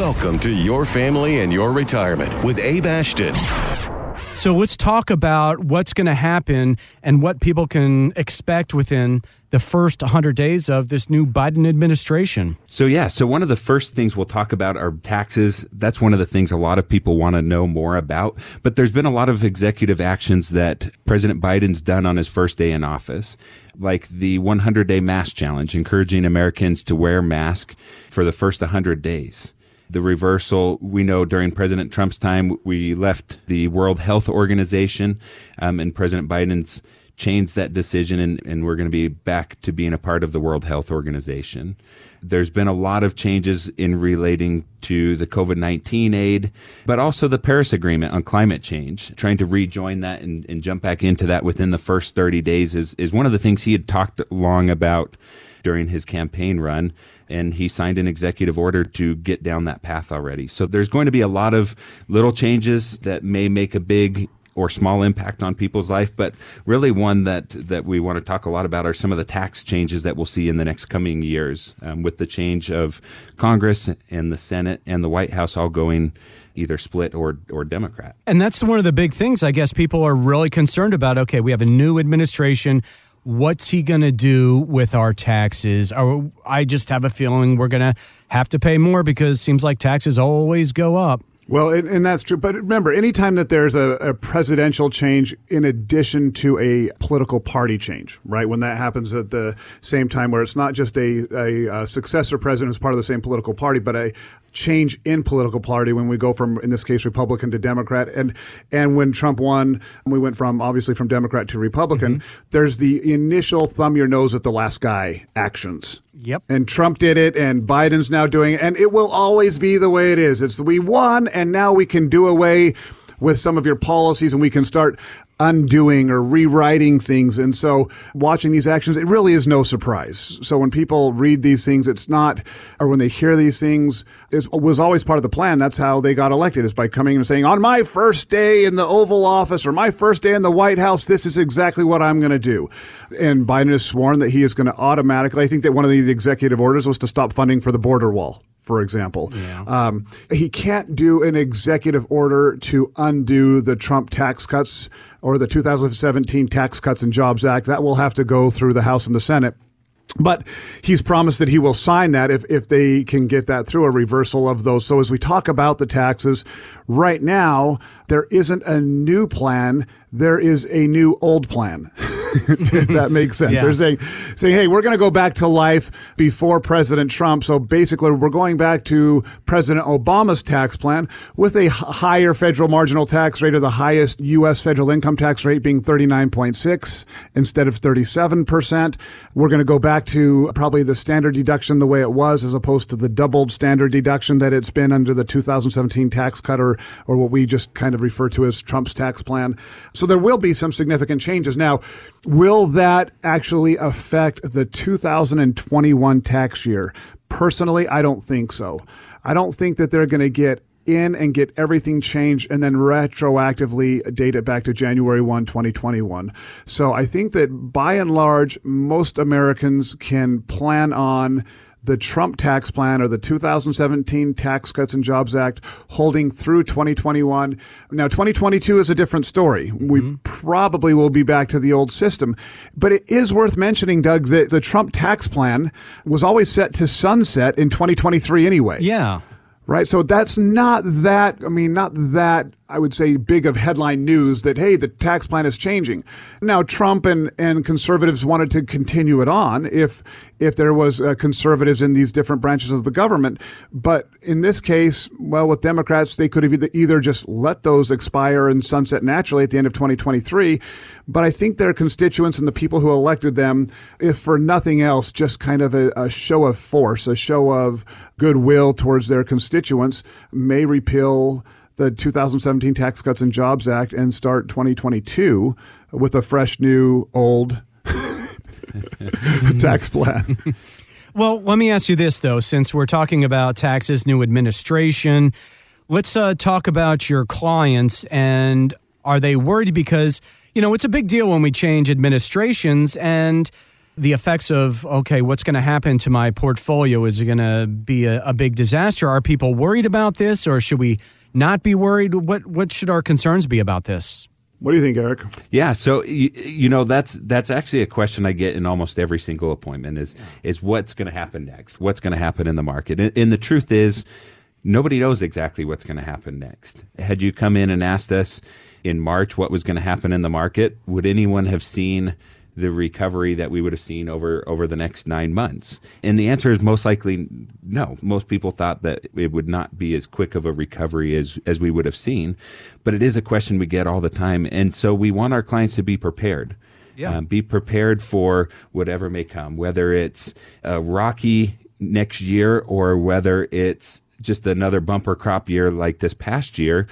Welcome to Your Family and Your Retirement with Abe Ashton. So let's talk about what's going to happen and what people can expect within the first 100 days of this new Biden administration. So, yeah, so one of the first things we'll talk about are taxes. That's one of the things a lot of people want to know more about. But there's been a lot of executive actions that President Biden's done on his first day in office, like the 100 day mask challenge, encouraging Americans to wear masks for the first 100 days the reversal. We know during President Trump's time, we left the World Health Organization, um, and President Biden's changed that decision, and, and we're going to be back to being a part of the World Health Organization. There's been a lot of changes in relating to the COVID 19 aid, but also the Paris Agreement on climate change. Trying to rejoin that and, and jump back into that within the first 30 days is, is one of the things he had talked long about during his campaign run and he signed an executive order to get down that path already. So there's going to be a lot of little changes that may make a big or small impact on people's life, but really one that that we want to talk a lot about are some of the tax changes that we'll see in the next coming years, um, with the change of Congress and the Senate and the White House all going either split or or Democrat. And that's one of the big things I guess people are really concerned about. Okay, we have a new administration what's he going to do with our taxes? Or I just have a feeling we're going to have to pay more because it seems like taxes always go up. Well, and, and, that's true. But remember, anytime that there's a, a, presidential change in addition to a political party change, right? When that happens at the same time, where it's not just a, a, a successor president who's part of the same political party, but a, change in political party when we go from in this case Republican to Democrat. And and when Trump won we went from obviously from Democrat to Republican mm-hmm. there's the initial thumb your nose at the last guy actions. Yep. And Trump did it and Biden's now doing it and it will always be the way it is. It's we won and now we can do away with some of your policies and we can start undoing or rewriting things. And so watching these actions, it really is no surprise. So when people read these things, it's not, or when they hear these things, it was always part of the plan. That's how they got elected is by coming and saying, on my first day in the Oval Office or my first day in the White House, this is exactly what I'm going to do. And Biden has sworn that he is going to automatically, I think that one of the executive orders was to stop funding for the border wall for example. Yeah. Um, he can't do an executive order to undo the Trump tax cuts or the 2017 Tax Cuts and Jobs Act. That will have to go through the House and the Senate. But he's promised that he will sign that if, if they can get that through a reversal of those. So as we talk about the taxes, right now, there isn't a new plan. There is a new old plan. if that makes sense. Yeah. They're saying, saying, hey, we're going to go back to life before President Trump. So basically, we're going back to President Obama's tax plan with a higher federal marginal tax rate or the highest U.S. federal income tax rate being 39.6 instead of 37%. We're going to go back to probably the standard deduction the way it was as opposed to the doubled standard deduction that it's been under the 2017 tax cut or, or what we just kind of refer to as Trump's tax plan. So there will be some significant changes. Now, Will that actually affect the 2021 tax year? Personally, I don't think so. I don't think that they're going to get in and get everything changed and then retroactively date it back to January 1, 2021. So I think that by and large, most Americans can plan on the Trump tax plan or the 2017 Tax Cuts and Jobs Act holding through 2021. Now, 2022 is a different story. Mm-hmm. We probably will be back to the old system. But it is worth mentioning, Doug, that the Trump tax plan was always set to sunset in 2023 anyway. Yeah. Right. So that's not that, I mean, not that I would say, big of headline news that, hey, the tax plan is changing. Now, Trump and, and conservatives wanted to continue it on if, if there was uh, conservatives in these different branches of the government. But in this case, well, with Democrats, they could have either, just let those expire and sunset naturally at the end of 2023. But I think their constituents and the people who elected them, if for nothing else, just kind of a, a show of force, a show of goodwill towards their constituents, may repeal the 2017 Tax Cuts and Jobs Act and start 2022 with a fresh, new, old tax plan. Well, let me ask you this, though, since we're talking about taxes, new administration, let's uh, talk about your clients and are they worried because, you know, it's a big deal when we change administrations and the effects of okay, what's going to happen to my portfolio? Is it going to be a, a big disaster? Are people worried about this, or should we not be worried? What what should our concerns be about this? What do you think, Eric? Yeah, so you, you know that's that's actually a question I get in almost every single appointment is is what's going to happen next? What's going to happen in the market? And, and the truth is, nobody knows exactly what's going to happen next. Had you come in and asked us in March what was going to happen in the market, would anyone have seen the recovery that we would have seen over over the next nine months? And the answer is most likely no. Most people thought that it would not be as quick of a recovery as as we would have seen, but it is a question we get all the time, and so we want our clients to be prepared. Yeah. Um, be prepared for whatever may come, whether it's a rocky next year or whether it's just another bumper crop year like this past year,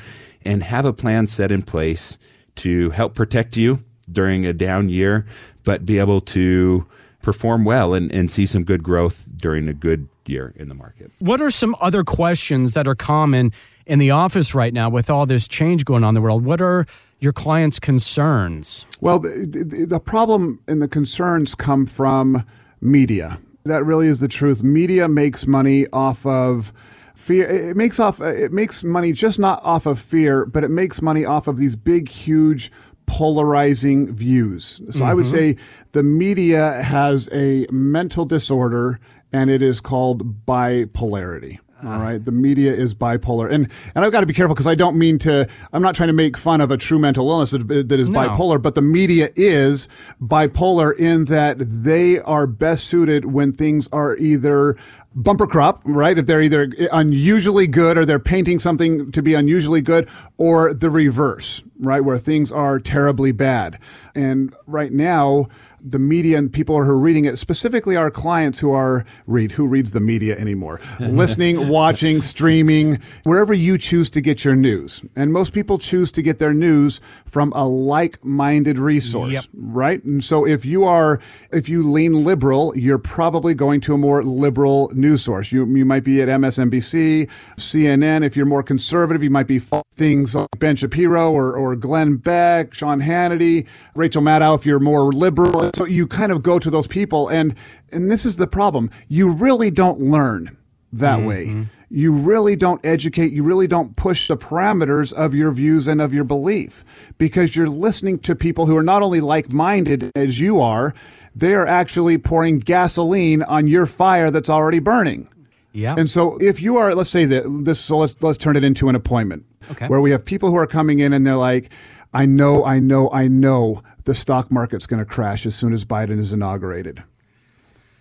and have a plan set in place to help protect you during a down year, but be able to perform well and, and see some good growth during a good year in the market. What are some other questions that are common in the office right now with all this change going on in the world? What are your clients' concerns? Well, the, the, the problem and the concerns come from media. That really is the truth. Media makes money off of fear. It makes off. It makes money just not off of fear, but it makes money off of these big, huge polarizing views. So I would mm-hmm. say the media has a mental disorder and it is called bipolarity. All right, the media is bipolar, and and I've got to be careful because I don't mean to. I'm not trying to make fun of a true mental illness that, that is No. bipolar, but the media is bipolar in that they are best suited when things are either bumper crop, right? If they're either unusually good or they're painting something to be unusually good, or the reverse, right, where things are terribly bad. And right now, the media and people who are reading it, specifically our clients who are read, who reads the media anymore, listening, watching, streaming, wherever you choose to get your news. And most people choose to get their news from a like-minded resource, Yep. right? And so if you are, if you lean liberal, you're probably going to a more liberal news source. You, you might be at MSNBC, CNN. If you're more conservative, you might be things like Ben Shapiro or, or Glenn Beck, Sean Hannity, Rachel Maddow. If you're more liberal, so you kind of go to those people. And, and this is the problem. You really don't learn that mm-hmm. way. You really don't educate, you really don't push the parameters of your views and of your belief because you're listening to people who are not only like minded as you are, they are actually pouring gasoline on your fire that's already burning. Yeah. And so if you are, let's say that this, so let's, let's turn it into an appointment Okay. where we have people who are coming in and they're like, I know, I know, I know the stock market's going to crash as soon as Biden is inaugurated.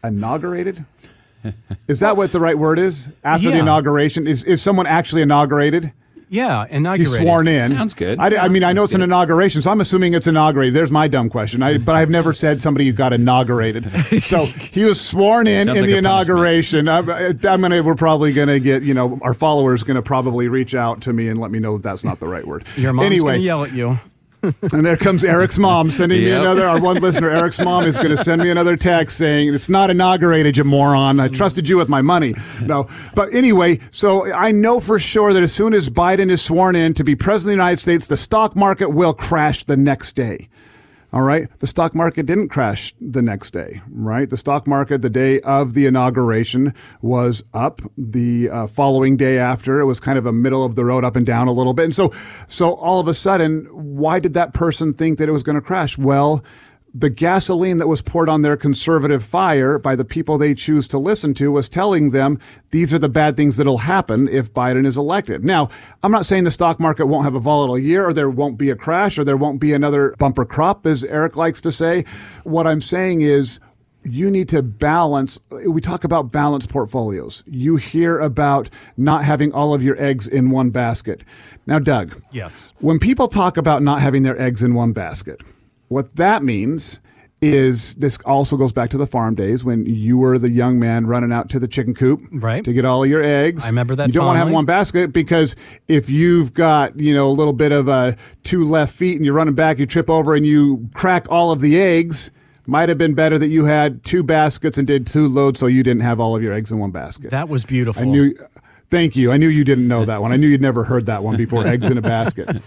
Inaugurated? Is that what the right word is? After the inauguration? Is, is someone actually inaugurated? Yeah, He's inaugurated. sworn in. Sounds good. I, I mean, I know sounds it's an inauguration, so I'm assuming it's inaugurated. There's my dumb question. I, but I've never said somebody got inaugurated. So he was sworn in in like the inauguration. I'm, I'm gonna. We're probably gonna get. You know, our followers gonna probably reach out to me and let me know that that's not the right word. Your mom's anyway, going to yell at you. And there comes Eric's mom sending me another. Our one listener, Eric's mom, is going to send me another text saying, It's not inaugurated, you moron. I trusted you with my money. No. But anyway, so I know for sure that as soon as Biden is sworn in to be president of the United States, the stock market will crash the next day. All right. The stock market didn't crash the next day, right? The stock market, the day of the inauguration, was up. The uh, following day after, it was kind of a middle of the road, up and down a little bit. And so, so all of a sudden, why did that person think that it was going to crash? Well, the gasoline that was poured on their conservative fire by the people they choose to listen to was telling them these are the bad things that'll happen if Biden is elected. Now, I'm not saying the stock market won't have a volatile year or there won't be a crash or there won't be another bumper crop, as Eric likes to say. What I'm saying is, you need to balance. We talk about balanced portfolios. You hear about not having all of your eggs in one basket. Now, Doug, Yes. when people talk about not having their eggs in one basket, what that means is this also goes back to the farm days when you were the young man running out to the chicken coop Right. to get all of your eggs. I remember that You don't want to have one basket because if you've got, you know, a little bit of uh, two left feet and you're running back, you trip over and you crack all of the eggs, might have been better that you had two baskets and did two loads so you didn't have all of your eggs in one basket. That was beautiful. I knew Thank you. I knew you didn't know that one. I knew you'd never heard that one before. Eggs in a basket.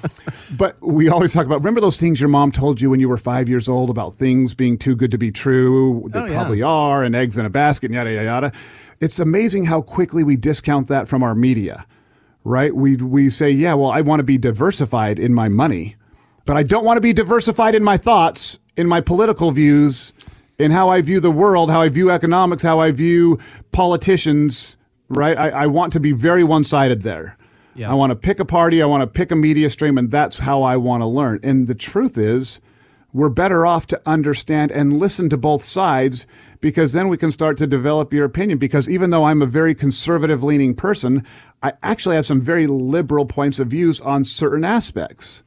But we always talk about. Remember those things your mom told you when you were five years old about things being too good to be true? They Oh, yeah. probably are, and eggs in a basket, and yada yada yada. It's amazing how quickly we discount that from our media, right? We we say, yeah, well, I want to be diversified in my money, but I don't want to be diversified in my thoughts, in my political views, in how I view the world, how I view economics, how I view politicians, right? I, I want to be very one sided there. Yes. I want to pick a party, I want to pick a media stream, and that's how I want to learn. And the truth is, we're better off to understand and listen to both sides because then we can start to develop your opinion. Because even though I'm a very conservative leaning person, I actually have some very liberal points of views on certain aspects.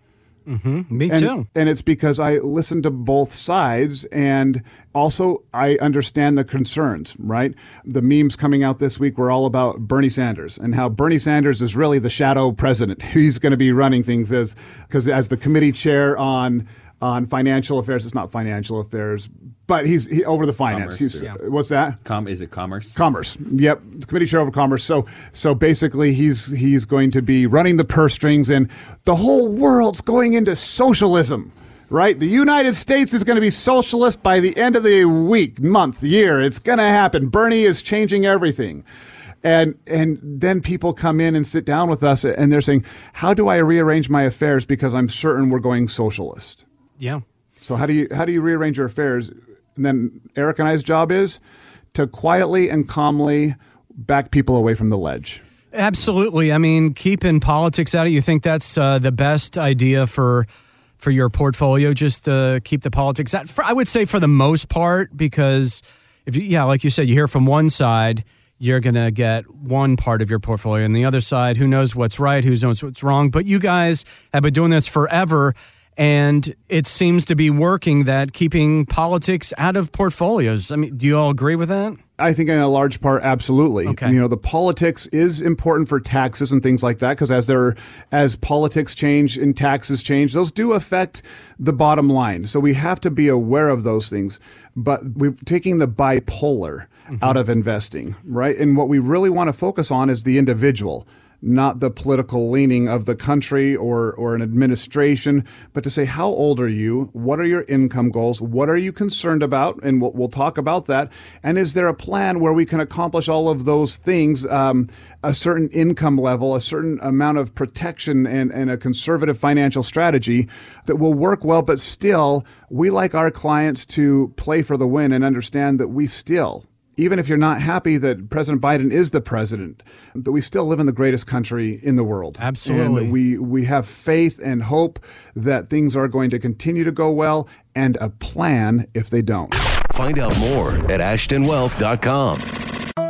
Mm-hmm. Me And, too. and it's because I listen to both sides and also I understand the concerns, right? The memes coming out this week were all about Bernie Sanders and how Bernie Sanders is really the shadow president. He's going to be running things as because as the committee chair on on financial affairs, it's not financial affairs, but he's he, over the finance. Commerce, he's yeah. what's that? Com- is it commerce? Commerce. Yep, the committee chair over commerce. So so basically, he's he's going to be running the purse strings, and the whole world's going into socialism. Right, the United States is going to be socialist by the end of the week, month, year. It's going to happen. Bernie is changing everything, and and then people come in and sit down with us, and they're saying, "How do I rearrange my affairs because I'm certain we're going socialist?" Yeah. So how do you how do you rearrange your affairs? And then Eric and I's job is to quietly and calmly back people away from the ledge. Absolutely. I mean, keeping politics out of it, you think that's uh, the best idea for for your portfolio? Just uh, keep the politics out. For, I would say for the most part, because if you, yeah, like you said, you hear from one side, you're gonna get one part of your portfolio, and the other side, who knows what's right, who knows what's wrong. But you guys have been doing this forever. And it seems to be working that keeping politics out of portfolios. I mean, do you all agree with that? I think in a large part, absolutely. Okay. You know, the politics is important for taxes and things like that because as there, as politics change and taxes change, those do affect the bottom line. So we have to be aware of those things. But we're taking the bipolar mm-hmm. out of investing, right? And what we really want to focus on is the individual not the political leaning of the country or, or an administration, but to say, how old are you? What are your income goals? What are you concerned about? And we'll, we'll talk about that. And is there a plan where we can accomplish all of those things? Um, a certain income level, a certain amount of protection, and, and a conservative financial strategy that will work well, but still, we like our clients to play for the win and understand that we still even if you're not happy that President Biden is the president, that we still live in the greatest country in the world. Absolutely. And that we, we have faith and hope that things are going to continue to go well and a plan if they don't. Find out more at ashtonwealth.com.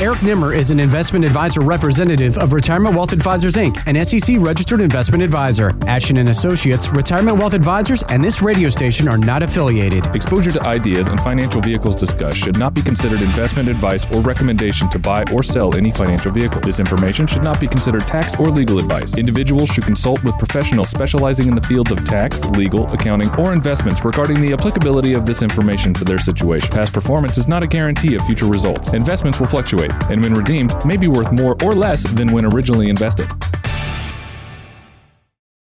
Eric Nimmer is an investment advisor representative of Retirement Wealth Advisors Inc., an SEC registered investment advisor. Ashton and Associates, Retirement Wealth Advisors, and this radio station are not affiliated. Exposure to ideas and financial vehicles discussed should not be considered investment advice or recommendation to buy or sell any financial vehicle. This information should not be considered tax or legal advice. Individuals should consult with professionals specializing in the fields of tax, legal, accounting, or investments regarding the applicability of this information to their situation. Past performance is not a guarantee of future results. Investments will fluctuate, and when redeemed, may be worth more or less than when originally invested.